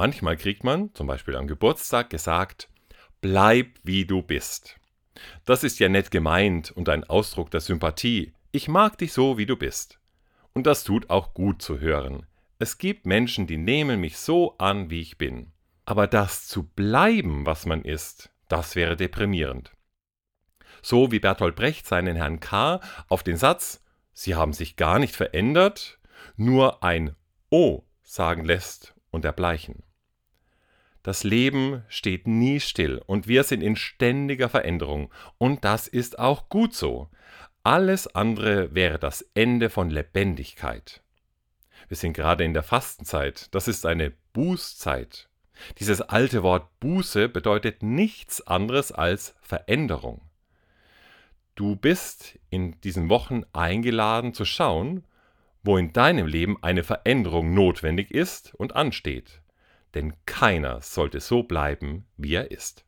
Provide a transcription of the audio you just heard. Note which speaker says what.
Speaker 1: Manchmal kriegt man, zum Beispiel am Geburtstag, gesagt, bleib wie du bist. Das ist ja nett gemeint und ein Ausdruck der Sympathie. Ich mag dich so, wie du bist. Und das tut auch gut zu hören. Es gibt Menschen, die nehmen mich so an, wie ich bin. Aber das zu bleiben, was man ist, das wäre deprimierend. So wie Bertolt Brecht seinen Herrn K. auf den Satz Sie haben sich gar nicht verändert, nur ein O sagen lässt und erbleichen. Das Leben steht nie still und wir sind in ständiger Veränderung und das ist auch gut so. Alles andere wäre das Ende von Lebendigkeit. Wir sind gerade in der Fastenzeit, das ist eine Bußzeit. Dieses alte Wort Buße bedeutet nichts anderes als Veränderung. Du bist in diesen Wochen eingeladen zu schauen, wo in deinem Leben eine Veränderung notwendig ist und ansteht. Denn keiner sollte so bleiben, wie er ist.